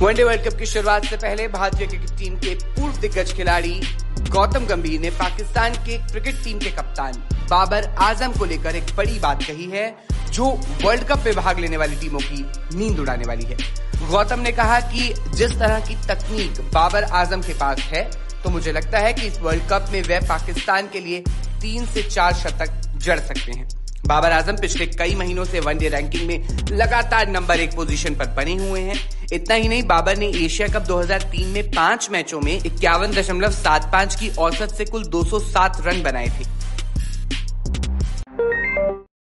One day world cup की शुरुआत से पहले भारतीय क्रिकेट टीम के पूर्व दिग्गज खिलाड़ी गौतम गंभीर ने पाकिस्तान के क्रिकेट टीम के कप्तान बाबर आज़म को लेकर एक बड़ी बात कही है, जो वर्ल्ड कप में भाग लेने वाली टीमों की नींद उड़ाने वाली है। गौतम ने कहा कि जिस तरह की तकनीक बाबर आज़म के पास है तो मुझे लगता है कि इस वर्ल्ड कप में वह पाकिस्तान के लिए तीन से चार शतक जड़ सकते हैं। बाबर आज़म पिछले कई महीनों से वनडे रैंकिंग में लगातार नंबर एक पोजीशन पर बने हुए हैं। इतना ही नहीं, बाबर ने एशिया कप 2003 में पाँच मैचों में इक्यावन दशमलव सात पाँच की औसत से कुल 207 रन बनाए थे।